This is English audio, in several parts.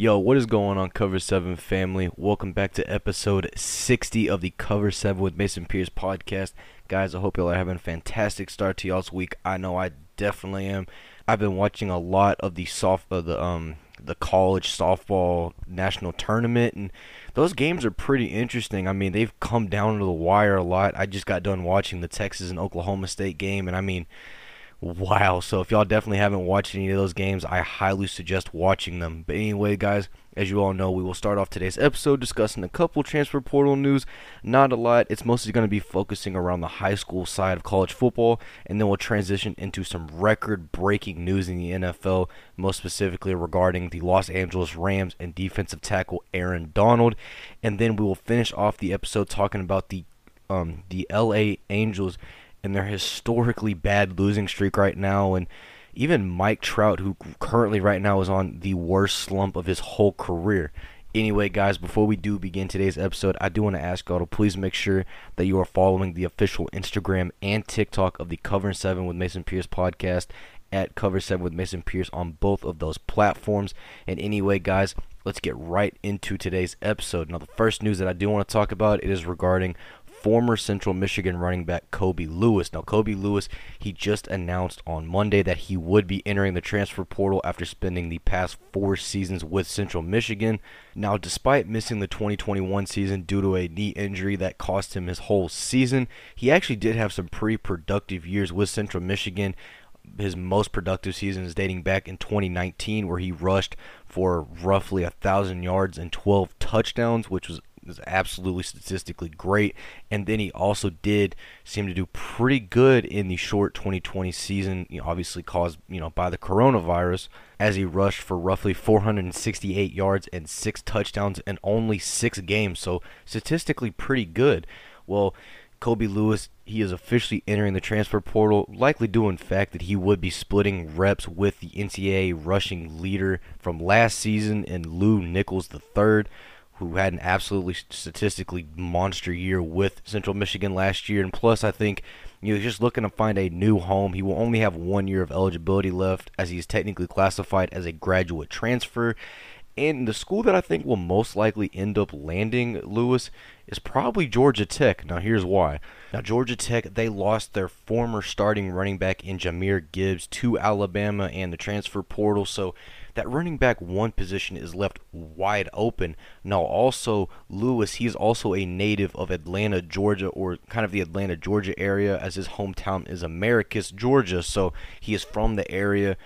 Yo, what is going on, Cover 7 family? Welcome back to episode 60 of the Cover 7 with Mason Pierce podcast. Guys, I hope y'all are having a fantastic start to y'all's week. I know I definitely am. I've been watching a lot of the soft of the um the college softball national tournament and those games are pretty interesting. I mean, they've come down to the wire a lot. I just got done watching the Texas and Oklahoma State game and I mean Wow. So if y'all definitely haven't watched any of those games, I highly suggest watching them. But anyway, guys, as you all know, we will start off today's episode discussing a couple transfer portal news. Not a lot. It's mostly going to be focusing around the high school side of college football, and then we'll transition into some record-breaking news in the NFL, most specifically regarding the Los Angeles Rams and defensive tackle Aaron Donald. And then we will finish off the episode talking about the um, the LA Angels and their historically bad losing streak right now. And even Mike Trout, who currently right now is on the worst slump of his whole career. Anyway, guys, before we do begin today's episode, I do want to ask y'all to please make sure that you are following the official Instagram and TikTok of the Cover 7 with Mason Pierce podcast at Cover 7 with Mason Pierce on both of those platforms. And anyway, guys, let's get right into today's episode. Now, the first news that I do want to talk about it is regarding former Central Michigan running back Kobe Lewis. Now, Kobe Lewis, he just announced on Monday that he would be entering the transfer portal after spending the past four seasons with Central Michigan. Now, despite missing the 2021 season due to a knee injury that cost him his whole season, he actually did have some pretty productive years with Central Michigan his most productive season is dating back in 2019 where he rushed for roughly a thousand yards and 12 touchdowns which was was absolutely statistically great. And then he also did seem to do pretty good in the short 2020 season, you know, obviously caused you know by the coronavirus, as he rushed for roughly 468 yards and six touchdowns in only six games. So statistically pretty good. Well. Kobe Lewis, he is officially entering the transfer portal, likely due in fact that he would be splitting reps with the NCAA rushing leader from last season and Lew Nichols III who had an absolutely statistically monster year with Central Michigan last year. And plus, I think you know, just looking to find a new home. He will only have one year of eligibility left as he's technically classified as a graduate transfer. And the school that I think will most likely end up landing Lewis is probably Georgia Tech. Now, here's why. Now, Georgia Tech, they lost their former starting running back in Jahmyr Gibbs to Alabama and the transfer portal. So that running back one position is left wide open. Now, also, Lewis, he's also a native of Atlanta, Georgia, or kind of the Atlanta, Georgia area, as his hometown is Americus, Georgia. So he is from the area.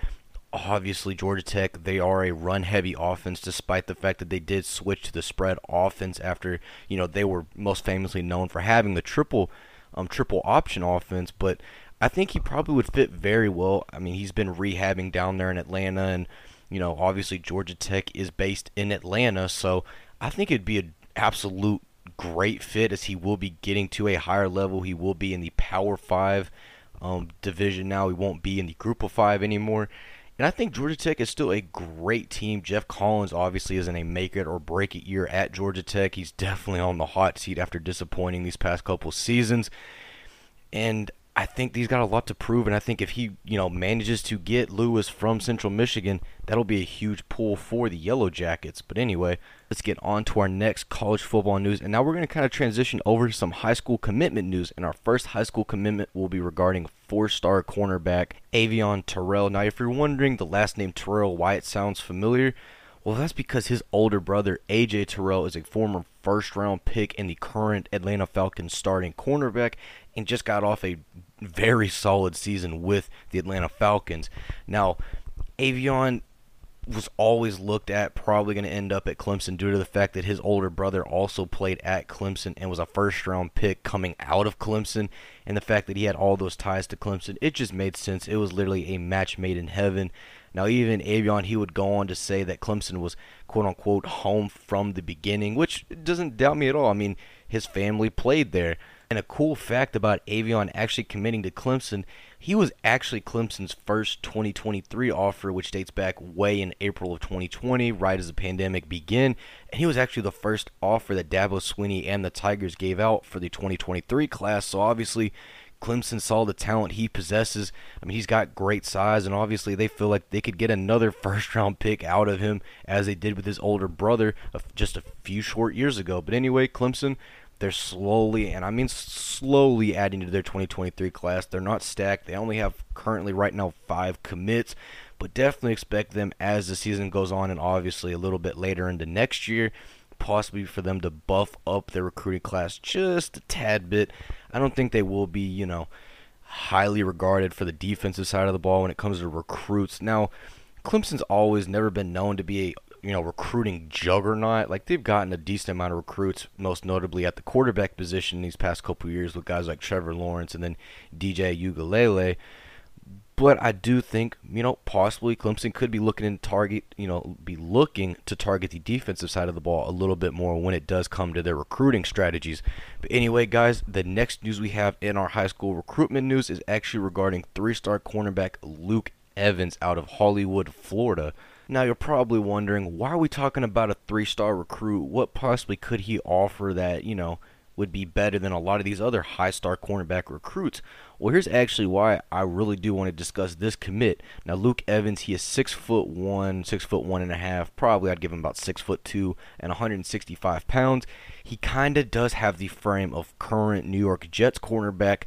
Obviously, Georgia Tech, they are a run heavy offense, despite the fact that they did switch to the spread offense after, you know, they were most famously known for having the triple um, triple option offense. But I think he probably would fit very well. I mean, he's been rehabbing down there in Atlanta and you know, obviously Georgia Tech is based in Atlanta, so I think it'd be an absolute great fit as he will be getting to a higher level. He will be in the Power Five um, division now. He won't be in the Group of Five anymore. And I think Georgia Tech is still a great team. Geoff Collins obviously isn't a make it or break it year at Georgia Tech. He's definitely on the hot seat after disappointing these past couple seasons. And I think he's got a lot to prove, and I think if he, you know, manages to get Lewis from Central Michigan, that'll be a huge pull for the Yellow Jackets. But anyway, let's get on to our next college football news, and now we're going to kind of transition over to some high school commitment news. And our first high school commitment will be regarding four-star cornerback Avieon Terrell. Now, if you're wondering the last name Terrell, why it sounds familiar, well, that's because his older brother, AJ Terrell, is a former first round pick in the current Atlanta Falcons starting cornerback and just got off a very solid season with the Atlanta Falcons. Now, Avieon was always looked at probably going to end up at Clemson due to the fact that his older brother also played at Clemson and was a first round pick coming out of Clemson and the fact that he had all those ties to Clemson it just made sense. It was literally a match made in heaven. Now even Avieon he would go on to say that Clemson was quote unquote home from the beginning which doesn't doubt me at all. I mean his family played there and a cool fact about Avieon actually committing to Clemson, he was actually Clemson's first 2023 offer, which dates back way in April of 2020, right as the pandemic began. And he was actually the first offer that Dabo Swinney and the Tigers gave out for the 2023 class. So obviously, Clemson saw the talent he possesses. I mean, he's got great size, and obviously they feel like they could get another first round pick out of him as they did with his older brother just a few short years ago. But anyway, Clemson, they're slowly, and I mean slowly, adding to their 2023 class. They're not stacked. They only have currently right now five commits, but definitely expect them as the season goes on, and obviously a little bit later into next year possibly for them to buff up their recruiting class just a tad bit. I don't think they will be, you know, highly regarded for the defensive side of the ball when it comes to recruits. Now, Clemson's always never been known to be a you know recruiting juggernaut. Like they've gotten a decent amount of recruits, most notably at the quarterback position these past couple years with guys like Trevor Lawrence and then DJ Uiagalelei. But I do think, you know, possibly Clemson could be looking to target, you know, be looking to target the defensive side of the ball a little bit more when it does come to their recruiting strategies. But anyway, guys, the next news we have in our high school recruitment news is actually regarding three-star cornerback Luke Evans out of Hollywood, Florida. Now you're probably wondering, why are we talking about a three-star recruit? What possibly could he offer that, you know, would be better than a lot of these other high star cornerback recruits. Well, here's actually why I really do want to discuss this commit. Now, Luke Evans, he is six foot one, six foot one and a half. Probably I'd give him about six foot two and 165 pounds. He kind of does have the frame of current New York Jets cornerback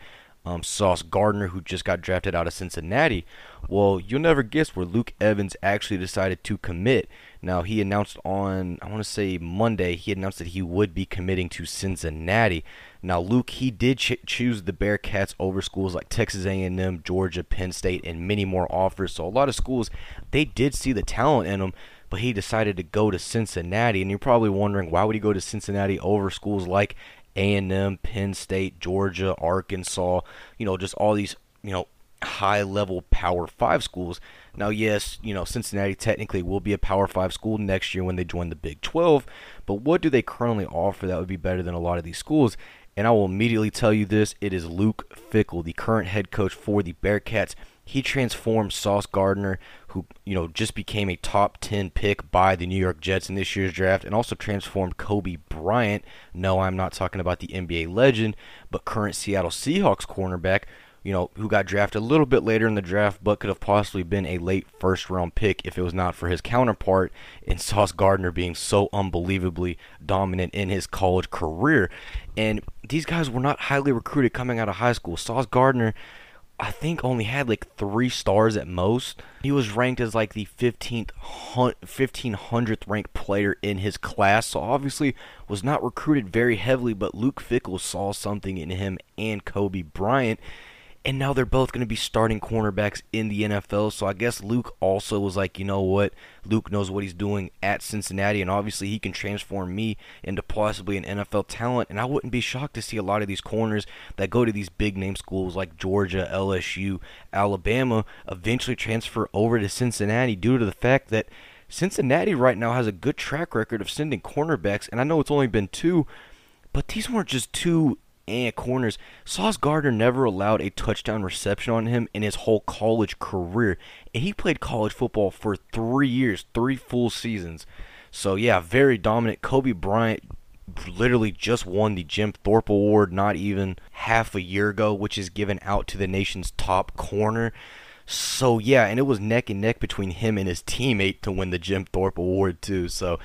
um, Sauce Gardner, who just got drafted out of Cincinnati. Well, you'll never guess where Luke Evans actually decided to commit. Now, he announced on, I want to say Monday, he announced that he would be committing to Cincinnati. Now, Luke, he did ch- choose the Bearcats over schools like Texas A&M, Georgia, Penn State, and many more offers. So a lot of schools, they did see the talent in him, but he decided to go to Cincinnati. And you're probably wondering, why would he go to Cincinnati over schools like a&M, Penn State, Georgia, Arkansas, you know, just all these, you know, high level Power 5 schools. Now, yes, you know, Cincinnati technically will be a Power 5 school next year when they join the Big 12, but what do they currently offer that would be better than a lot of these schools? And I will immediately tell you this it is Luke Fickell, the current head coach for the Bearcats. He transformed Sauce Gardner, who you know just became a top 10 pick by the New York Jets in this year's draft, and also transformed Coby Bryant. No, I'm not talking about the NBA legend, but current Seattle Seahawks cornerback, you know, who got drafted a little bit later in the draft, but could have possibly been a late first round pick if it was not for his counterpart in Sauce Gardner being so unbelievably dominant in his college career. And these guys were not highly recruited coming out of high school. Sauce Gardner I think only had like three stars at most. He was ranked as like the 15th, 1500th ranked player in his class, so obviously was not recruited very heavily. But Luke Fickell saw something in him and Coby Bryant, and now they're both going to be starting cornerbacks in the NFL. So I guess Luke also was like, you know what? Luke knows what he's doing at Cincinnati, and obviously he can transform me into possibly an NFL talent. And I wouldn't be shocked to see a lot of these corners that go to these big name schools like Georgia, LSU, Alabama eventually transfer over to Cincinnati due to the fact that Cincinnati right now has a good track record of sending cornerbacks, and I know it's only been two, but these weren't just two and corners. Sauce Gardner never allowed a touchdown reception on him in his whole college career. And he played college football for three years, three full seasons. So, yeah, very dominant. Coby Bryant literally just won the Jim Thorpe Award not even half a year ago, which is given out to the nation's top corner. So, yeah, and it was neck and neck between him and his teammate to win the Jim Thorpe Award, too. So,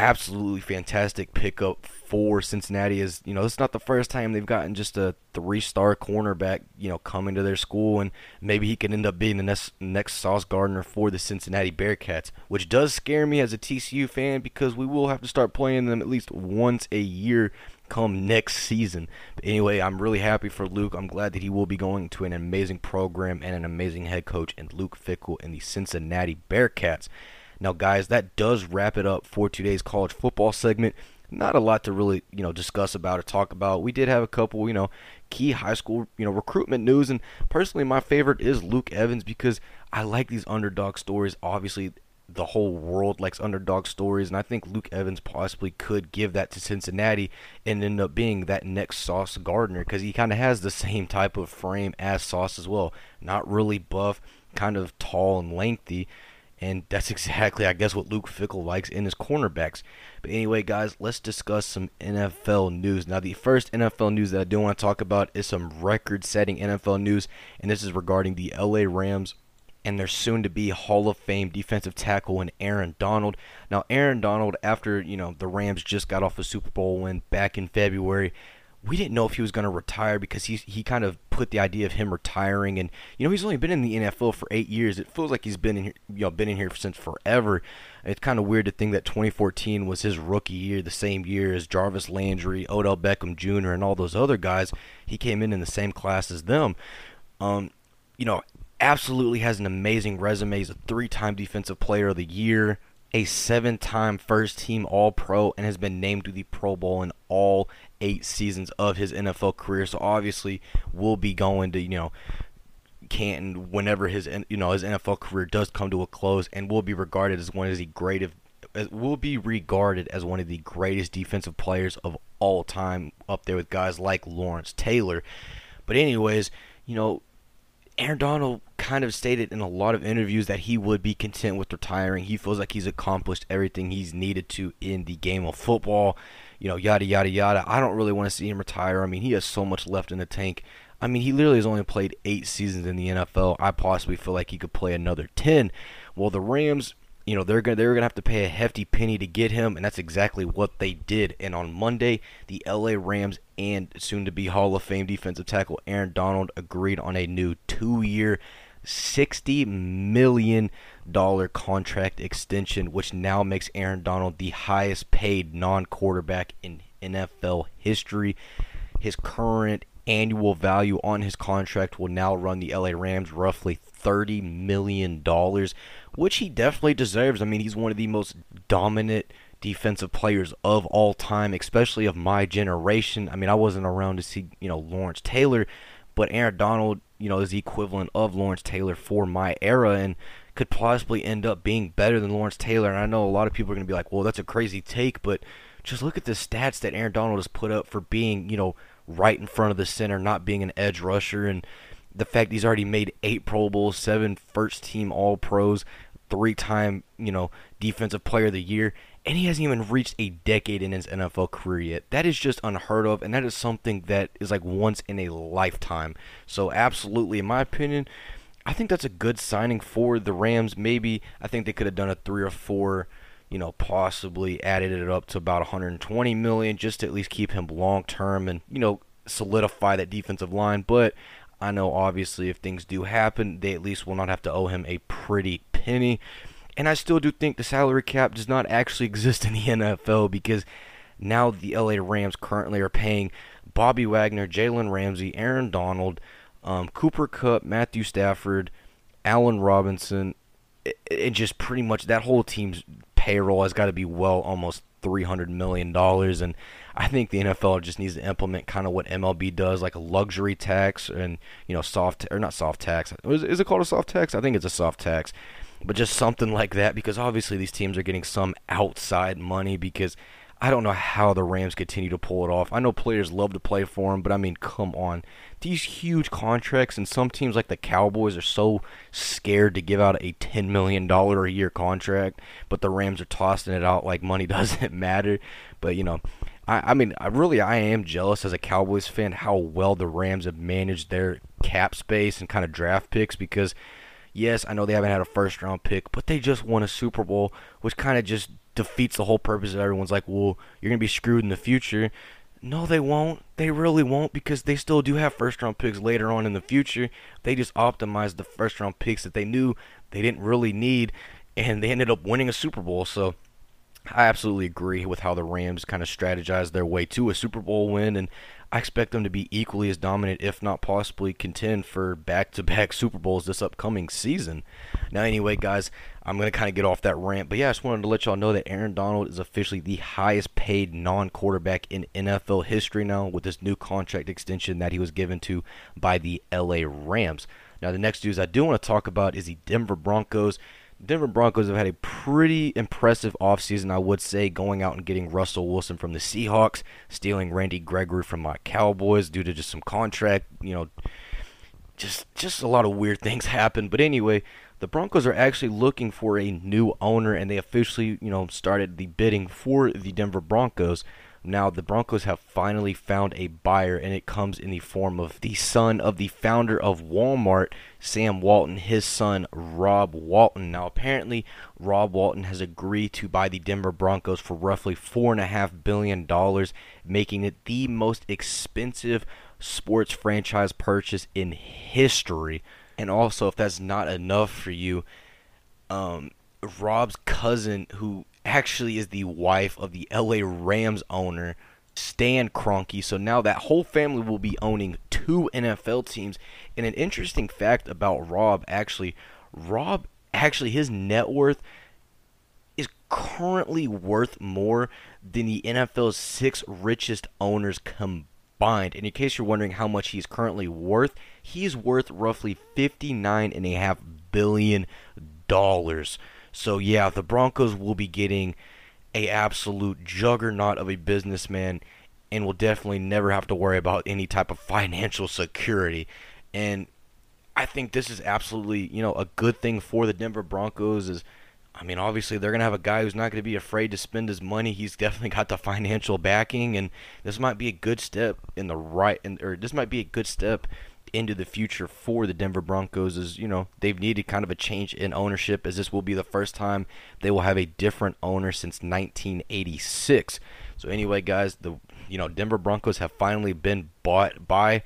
absolutely fantastic pickup for Cincinnati. Is you know it's not the first time they've gotten just a three-star cornerback you know coming to their school, and maybe he could end up being the next next Sauce Gardner for the Cincinnati Bearcats, which does scare me as a TCU fan because we will have to start playing them at least once a year come next season. But anyway, I'm really happy for Luke. I'm glad that he will be going to an amazing program and an amazing head coach and Luke Fickell and the Cincinnati Bearcats. Now, guys, that does wrap it up for today's college football segment. Not a lot to really, you know, discuss about or talk about. We did have a couple, you know, key high school, you know, recruitment news, and personally, my favorite is Luke Evans because I like these underdog stories. Obviously, the whole world likes underdog stories, and I think Luke Evans possibly could give that to Cincinnati and end up being that next Sauce Gardner because he kind of has the same type of frame as Sauce as well. Not really buff, kind of tall and lengthy, And that's exactly, I guess, what Luke Fickell likes in his cornerbacks. But anyway, guys, let's discuss some NFL news. Now, the first NFL news that I do want to talk about is some record setting NFL news, and this is regarding the LA Rams and their soon to be Hall of Fame defensive tackle in Aaron Donald. Now, Aaron Donald, after, you know, the Rams just got off a Super Bowl win back in February, we didn't know if he was going to retire because he he kind of put the idea of him retiring and you know he's only been in the NFL for 8 years. It feels like he's been in here, you know been in here since forever. It's kind of weird to think that 2014 was his rookie year, the same year as Jarvis Landry, Odell Beckham Jr. and all those other guys. He came in in the same class as them. Um, you know, absolutely has an amazing resume. He's a three-time defensive player of the year a seven time first team All Pro and has been named to the Pro Bowl in all eight seasons of his NFL career. So obviously, we'll be going to, you know, Canton whenever his you know his NFL career does come to a close, and will be regarded as one of the greatest will be regarded as one of the greatest defensive players of all time, up there with guys like Lawrence Taylor. But anyways, you know, Aaron Donald kind of stated in a lot of interviews that he would be content with retiring. He feels like he's accomplished everything he's needed to in the game of football you know, yada, yada, yada. I don't really want to see him retire. I mean, he has so much left in the tank. I mean, he literally has only played eight seasons in the NFL. I possibly feel like he could play another 10. Well, the Rams, you know, they're going to they're going to have to pay a hefty penny to get him, and that's exactly what they did. And on Monday, the LA Rams and soon to be Hall of Fame defensive tackle Aaron Donald agreed on a new two year $60 million contract extension, which now makes Aaron Donald the highest paid non quarterback in NFL history. His current annual value on his contract will now run the LA Rams roughly $30 million, which he definitely deserves. I mean, he's one of the most dominant defensive players of all time, especially of my generation. I mean, I wasn't around to see, you know, Lawrence Taylor but Aaron Donald, you know, is the equivalent of Lawrence Taylor for my era and could possibly end up being better than Lawrence Taylor. And I know a lot of people are going to be like, well, that's a crazy take, but just look at the stats that Aaron Donald has put up for being, you know, right in front of the center, not being an edge rusher, and the fact he's already made eight Pro Bowls, seven first team All Pros, three time, you know, defensive player of the year, and he hasn't even reached a decade in his NFL career yet. That is just unheard of, and that is something that is like once in a lifetime. So, absolutely, in my opinion, I think that's a good signing for the Rams. Maybe I think they could have done a three or four you know, possibly added it up to about 120 million just to at least keep him long term and you know solidify that defensive line. But I know obviously if things do happen, they at least will not have to owe him a pretty penny. And I still do think the salary cap does not actually exist in the NFL because now the LA Rams currently are paying Bobby Wagner, Jalen Ramsey, Aaron Donald, um, Cooper Kupp, Matthew Stafford, Allen Robinson, and just pretty much that whole team's payroll has got to be well almost three hundred million dollars, and I think the NFL just needs to implement kind of what MLB does, like a luxury tax and you know soft or not soft tax. Is it called a soft tax? I think it's a soft tax, but just something like that because obviously these teams are getting some outside money because I don't know how the Rams continue to pull it off. I know players love to play for them, but I mean, come on. These huge contracts, and some teams like the Cowboys are so scared to give out a $10 million a year contract, but the Rams are tossing it out like money doesn't matter. But, you know, I, I mean, I really I am jealous as a Cowboys fan how well the Rams have managed their cap space and kind of draft picks because yes, I know they haven't had a first round pick, but they just won a Super Bowl, which kind of just defeats the whole purpose of everyone's like, well, you're gonna be screwed in the future. No, they won't. They really won't because they still do have first round picks later on in the future. They just optimized the first round picks that they knew they didn't really need, and they ended up winning a Super Bowl. So I absolutely agree with how the Rams kind of strategized their way to a Super Bowl win, and I expect them to be equally as dominant, if not possibly contend for back to back Super Bowls this upcoming season. Now, anyway, guys, I'm going to kind of get off that rant, but yeah, I just wanted to let y'all know that Aaron Donald is officially the highest paid non quarterback in NFL history now with this new contract extension that he was given to by the LA Rams. Now, the next news I do want to talk about is the Denver Broncos. Denver Broncos have had a pretty impressive offseason, I would say, going out and getting Russell Wilson from the Seahawks, stealing Randy Gregory from my Cowboys due to just some contract, you know, just just a lot of weird things happen. But anyway, the Broncos are actually looking for a new owner, and they officially, you know, started the bidding for the Denver Broncos. Now, the Broncos have finally found a buyer, and it comes in the form of the son of the founder of Walmart, Sam Walton, his son, Rob Walton. Now, apparently, Rob Walton has agreed to buy the Denver Broncos for roughly $4.5 billion, making it the most expensive sports franchise purchase in history. And also, if that's not enough for you, um, Rob's cousin, who actually is the wife of the LA Rams owner, Stan Kroenke. So now that whole family will be owning two NFL teams. And an interesting fact about Rob actually, Rob actually his net worth is currently worth more than the NFL's six richest owners combined. And in case you're wondering how much he's currently worth, he's worth roughly fifty-nine and a half billion dollars. So yeah, the Broncos will be getting a absolute juggernaut of a businessman and will definitely never have to worry about any type of financial security. And I think this is absolutely, you know, a good thing for the Denver Broncos is I mean, obviously they're going to have a guy who's not going to be afraid to spend his money. He's definitely got the financial backing and this might be a good step in the right and or this might be a good step into the future for the Denver Broncos is, you know, they've needed kind of a change in ownership as this will be the first time they will have a different owner since 1986. So anyway, guys, the you know, Denver Broncos have finally been bought by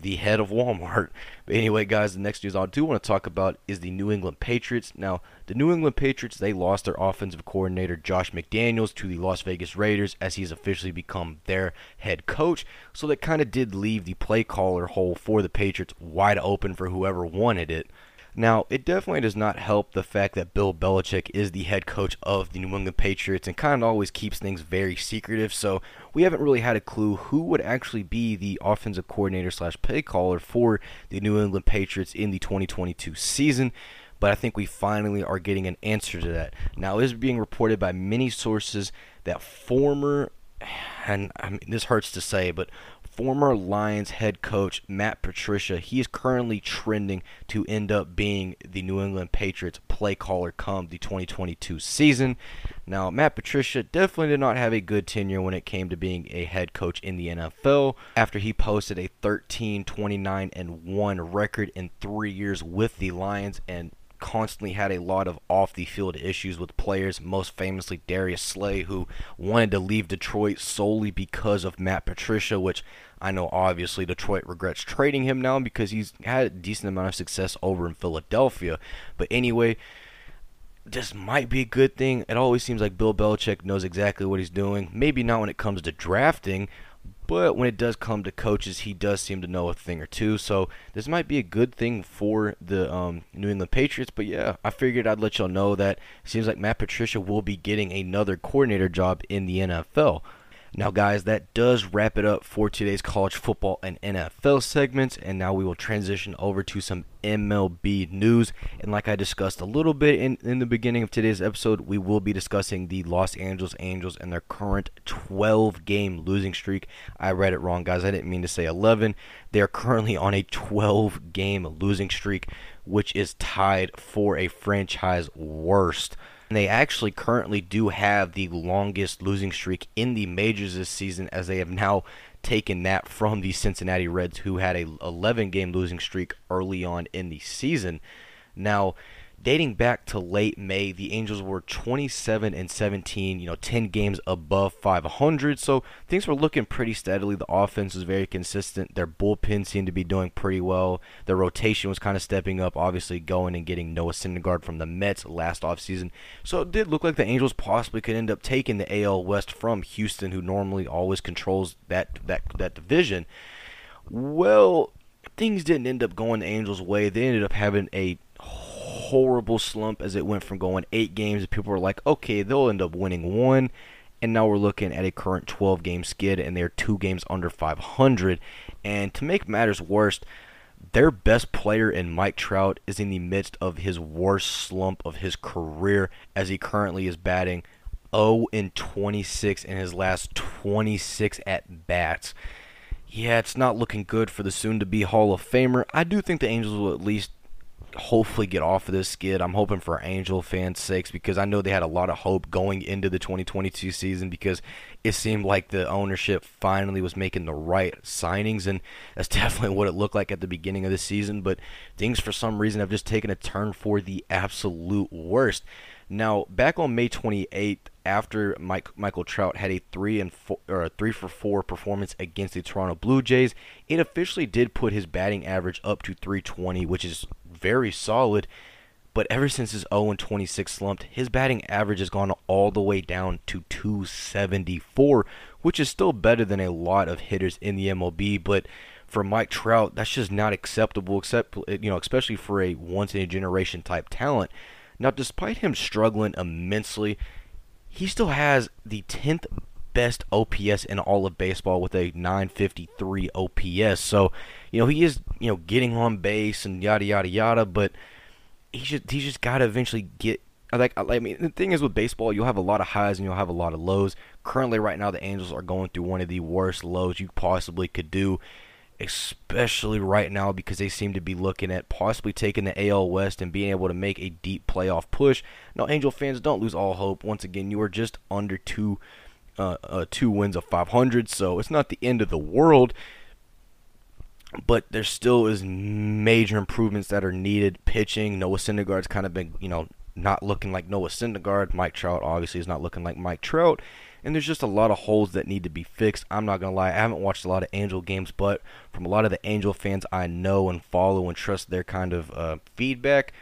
the head of Walmart. But anyway, guys, the next news I do want to talk about is the New England Patriots. Now, the New England Patriots, they lost their offensive coordinator, Josh McDaniels, to the Las Vegas Raiders as he's officially become their head coach. So that kind of did leave the play caller hole for the Patriots wide open for whoever wanted it. Now, it definitely does not help the fact that Bill Belichick is the head coach of the New England Patriots and kind of always keeps things very secretive. So we haven't really had a clue who would actually be the offensive coordinator slash play caller for the New England Patriots in the 2022 season. But I think we finally are getting an answer to that. Now, it is being reported by many sources that former and I mean, this hurts to say, but former Lions head coach Matt Patricia, he is currently trending to end up being the New England Patriots play caller come the 2022 season. Now, Matt Patricia definitely did not have a good tenure when it came to being a head coach in the NFL after he posted a 13 29 and 1 record in 3 years with the Lions and constantly had a lot of off the field issues with players, most famously Darius Slay, who wanted to leave Detroit solely because of Matt Patricia, which I know obviously Detroit regrets trading him now because he's had a decent amount of success over in Philadelphia. But anyway, this might be a good thing. It always seems like Bill Belichick knows exactly what he's doing. Maybe not when it comes to drafting, but when it does come to coaches, he does seem to know a thing or two. So this might be a good thing for the um, New England Patriots. But yeah, I figured I'd let y'all know that it seems like Matt Patricia will be getting another coordinator job in the NFL. Now, guys, that does wrap it up for today's college football and NFL segments. And now we will transition over to some MLB news. And like I discussed a little bit in, in the beginning of today's episode, we will be discussing the Los Angeles Angels and their current 12 game losing streak. I read it wrong, guys. I didn't mean to say 11. They are currently on a 12 game losing streak, which is tied for a franchise worst. And they actually currently do have the longest losing streak in the majors this season, as they have now taken that from the Cincinnati Reds, who had a 11 game losing streak early on in the season. Now, dating back to late May, the Angels were 27 and 17, you know, 10 games above 500. So things were looking pretty steadily. The offense was very consistent. Their bullpen seemed to be doing pretty well. Their rotation was kind of stepping up, obviously going and getting Noah Syndergaard from the Mets last offseason. So it did look like the Angels possibly could end up taking the AL West from Houston, who normally always controls that that that division. Well, things didn't end up going the Angels' way. They ended up having a horrible slump as it went from going eight games. And people were like, okay, they'll end up winning one. And now we're looking at a current 12 game skid, and they're two games under 500. And to make matters worse, their best player in Mike Trout is in the midst of his worst slump of his career as he currently is batting 0 in 26 in his last 26 at bats. Yeah, it's not looking good for the soon to be Hall of Famer. I do think the Angels will at least hopefully get off of this skid. I'm hoping for Angel fans' sakes because I know they had a lot of hope going into the 2022 season because it seemed like the ownership finally was making the right signings, and that's definitely what it looked like at the beginning of the season. But things, for some reason, have just taken a turn for the absolute worst. Now, back on May 28th, after Mike, Michael Trout had a three and four, or a three for four performance against the Toronto Blue Jays, it officially did put his batting average up to 320, which is very solid. But ever since his 0 26 slumped, his batting average has gone all the way down to 274, which is still better than a lot of hitters in the MLB. But for Mike Trout, that's just not acceptable, except you know, especially for a once in a generation type talent. Now, despite him struggling immensely, he still has the 10th best OPS in all of baseball with a 953 OPS. So, you know, he is, you know, getting on base and yada yada yada, but he just he just got to eventually get like I mean the thing is with baseball you'll have a lot of highs and you'll have a lot of lows. Currently right now the Angels are going through one of the worst lows you possibly could do especially right now because they seem to be looking at possibly taking the AL West and being able to make a deep playoff push. Now, Angel fans, don't lose all hope. Once again, you are just under two, uh, uh, two wins of 500, so it's not the end of the world. But there still is major improvements that are needed. Pitching, Noah Syndergaard's kind of been, you know, not looking like Noah Syndergaard. Mike Trout obviously is not looking like Mike Trout and there's just a lot of holes that need to be fixed. I'm not gonna lie, I haven't watched a lot of Angel games, but from a lot of the Angel fans I know and follow and trust their kind of uh, feedback,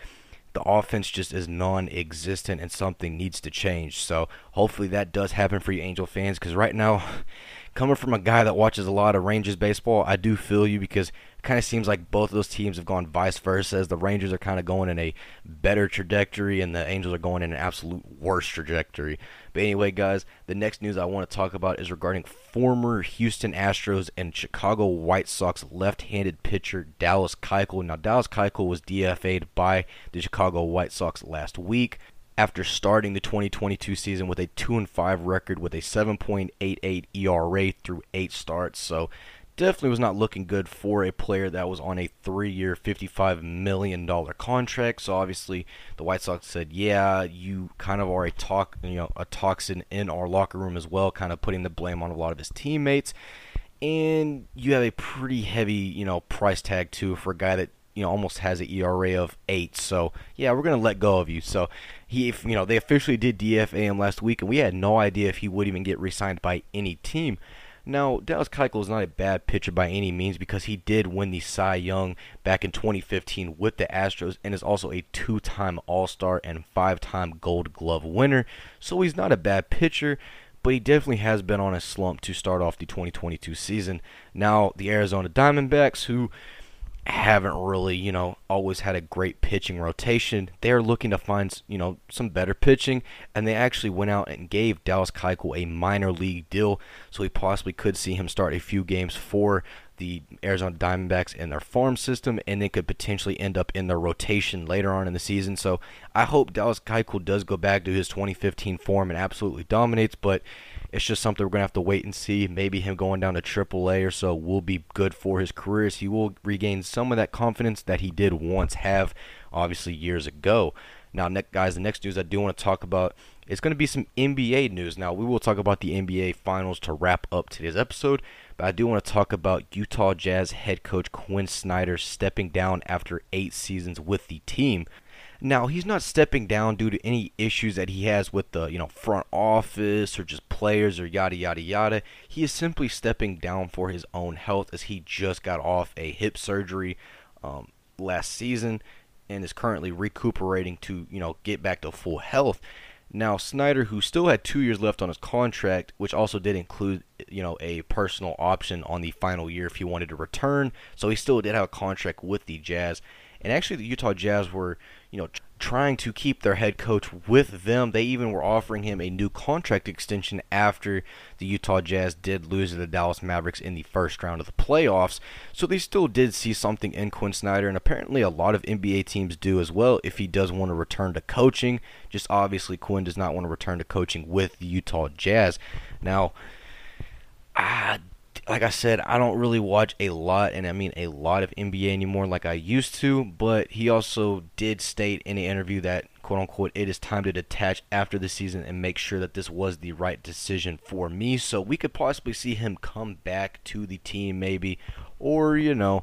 the offense just is non-existent and something needs to change. So hopefully that does happen for you Angel fans, because right now, coming from a guy that watches a lot of Rangers baseball, I do feel you because kind of seems like both of those teams have gone vice versa as the Rangers are kind of going in a better trajectory and the Angels are going in an absolute worse trajectory. But anyway, guys, the next news I want to talk about is regarding former Houston Astros and Chicago White Sox left-handed pitcher Dallas Keuchel. Now, Dallas Keuchel was DFA'd by the Chicago White Sox last week after starting the 2022 season with a 2 and 5 record with a 7.88 ERA through 8 starts. So, definitely was not looking good for a player that was on a three-year, $55 million contract. So obviously, the White Sox said, "Yeah, you kind of are a talk, you know, a toxin in our locker room as well," kind of putting the blame on a lot of his teammates. And you have a pretty heavy, you know, price tag too for a guy that you know almost has an ERA of eight. So yeah, we're gonna let go of you. So he, you know, they officially did DFA him last week, and we had no idea if he would even get re-signed by any team. Now, Dallas Keuchel is not a bad pitcher by any means because he did win the Cy Young back in 2015 with the Astros and is also a two-time All-Star and five-time Gold Glove winner. So he's not a bad pitcher, but he definitely has been on a slump to start off the 2022 season. Now, the Arizona Diamondbacks, who haven't really, you know, always had a great pitching rotation. They're looking to find, you know, some better pitching, and they actually went out and gave Dallas Keuchel a minor league deal, so we possibly could see him start a few games for the Arizona Diamondbacks in their farm system, and they could potentially end up in their rotation later on in the season. So I hope Dallas Keuchel does go back to his 2015 form and absolutely dominates, but it's just something we're going to have to wait and see. Maybe him going down to AAA or so will be good for his career he will regain some of that confidence that he did once have, obviously, years ago. Now, guys, the next news I do want to talk about is going to be some NBA news. Now, we will talk about the NBA Finals to wrap up today's episode, but I do want to talk about Utah Jazz head coach Quin Snyder stepping down after eight seasons with the team. Now he's not stepping down due to any issues that he has with the you know front office or just players or yada yada yada. He is simply stepping down for his own health as he just got off a hip surgery um, last season and is currently recuperating to you know get back to full health. Now Snyder, who still had two years left on his contract, which also did include you know a personal option on the final year if he wanted to return, so he still did have a contract with the Jazz. And actually, the Utah Jazz were you know, trying to keep their head coach with them. They even were offering him a new contract extension after the Utah Jazz did lose to the Dallas Mavericks in the first round of the playoffs. So they still did see something in Quin Snyder, and apparently a lot of NBA teams do as well if he does want to return to coaching. Just obviously, Quin does not want to return to coaching with the Utah Jazz. Now, ah, like I said, I don't really watch a lot, and I mean a lot of NBA anymore like I used to. But he also did state in the interview that, quote unquote, it is time to detach after the season and make sure that this was the right decision for me. So we could possibly see him come back to the team, maybe, or, you know,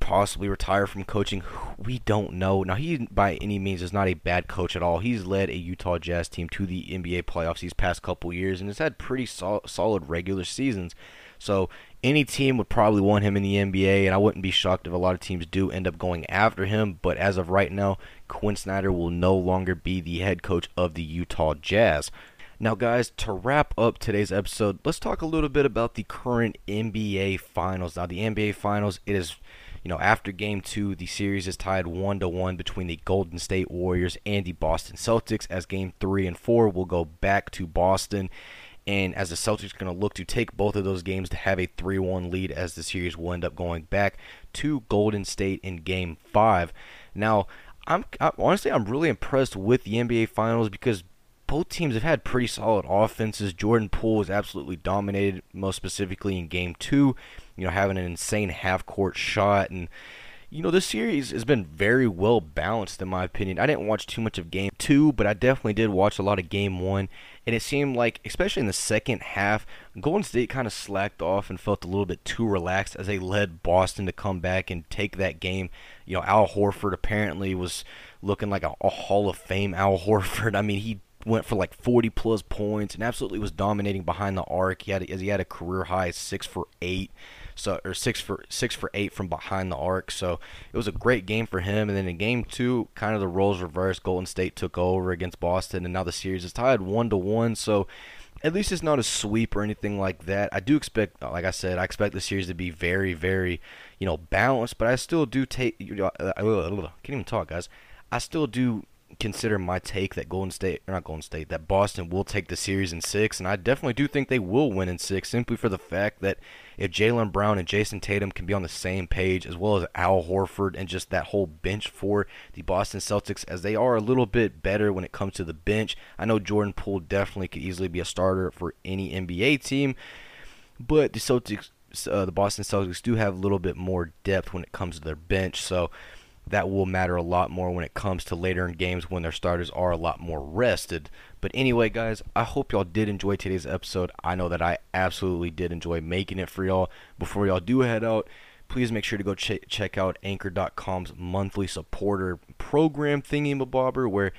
possibly retire from coaching. We don't know. Now, he by any means is not a bad coach at all. He's led a Utah Jazz team to the NBA playoffs these past couple years and has had pretty sol- solid regular seasons. So any team would probably want him in the NBA, and I wouldn't be shocked if a lot of teams do end up going after him. But as of right now, Quin Snyder will no longer be the head coach of the Utah Jazz. Now, guys, to wrap up today's episode, let's talk a little bit about the current NBA Finals. Now, the NBA Finals, it is you know, after game two, the series is tied one to one between the Golden State Warriors and the Boston Celtics. As game three and four will go back to Boston. And as the Celtics are going to look to take both of those games to have a 3 1 lead, as the series will end up going back to Golden State in game five. Now, I'm I, honestly, I'm really impressed with the NBA Finals because both teams have had pretty solid offenses. Jordan Poole was absolutely dominated, most specifically in game two you know, having an insane half court shot. And, you know, this series has been very well balanced, in my opinion. I didn't watch too much of game two, but I definitely did watch a lot of game one. And it seemed like, especially in the second half, Golden State kind of slacked off and felt a little bit too relaxed as they led Boston to come back and take that game. You know, Al Horford apparently was looking like a, a Hall of Fame Al Horford. I mean, he went for like 40 plus points and absolutely was dominating behind the arc. He had as he had a career high six for eight so or six for six for eight from behind the arc. So it was a great game for him. And then in game two, kind of the roles reversed. Golden State took over against Boston, and now the series is tied one to one. So at least it's not a sweep or anything like that. I do expect, like I said, I expect the series to be very, very, you know, balanced. But I still do take. Uh, I can't even talk, guys. I still do consider my take that Golden State, or not Golden State, that Boston will take the series in six, and I definitely do think they will win in six, simply for the fact that if Jaylen Brown and Jayson Tatum can be on the same page, as well as Al Horford and just that whole bench for the Boston Celtics, as they are a little bit better when it comes to the bench. I know Jordan Poole definitely could easily be a starter for any NBA team, but the Celtics, uh, the Boston Celtics, do have a little bit more depth when it comes to their bench, so that will matter a lot more when it comes to later in games when their starters are a lot more rested. But anyway, guys, I hope y'all did enjoy today's episode. I know that I absolutely did enjoy making it for y'all. Before y'all do head out, please make sure to go ch- check out Anchor.com's monthly supporter program thingy mabobber, where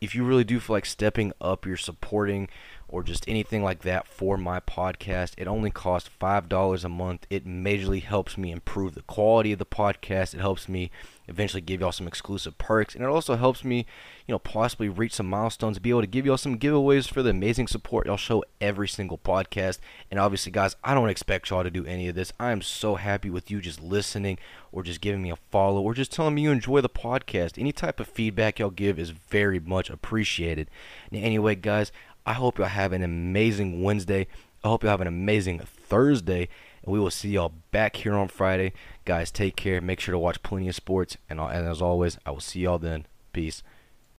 if you really do feel like stepping up your supporting or just anything like that for my podcast. It only costs $5 a month. It majorly helps me improve the quality of the podcast. It helps me eventually give y'all some exclusive perks. And it also helps me, you know, possibly reach some milestones, be able to give y'all some giveaways for the amazing support y'all show every single podcast. And obviously, guys, I don't expect y'all to do any of this. I am so happy with you just listening or just giving me a follow or just telling me you enjoy the podcast. Any type of feedback y'all give is very much appreciated. Now, anyway, guys, I hope y'all have an amazing Wednesday. I hope y'all have an amazing Thursday. And we will see y'all back here on Friday. Guys, take care. Make sure to watch plenty of sports. And, uh, and as always, I will see y'all then. Peace.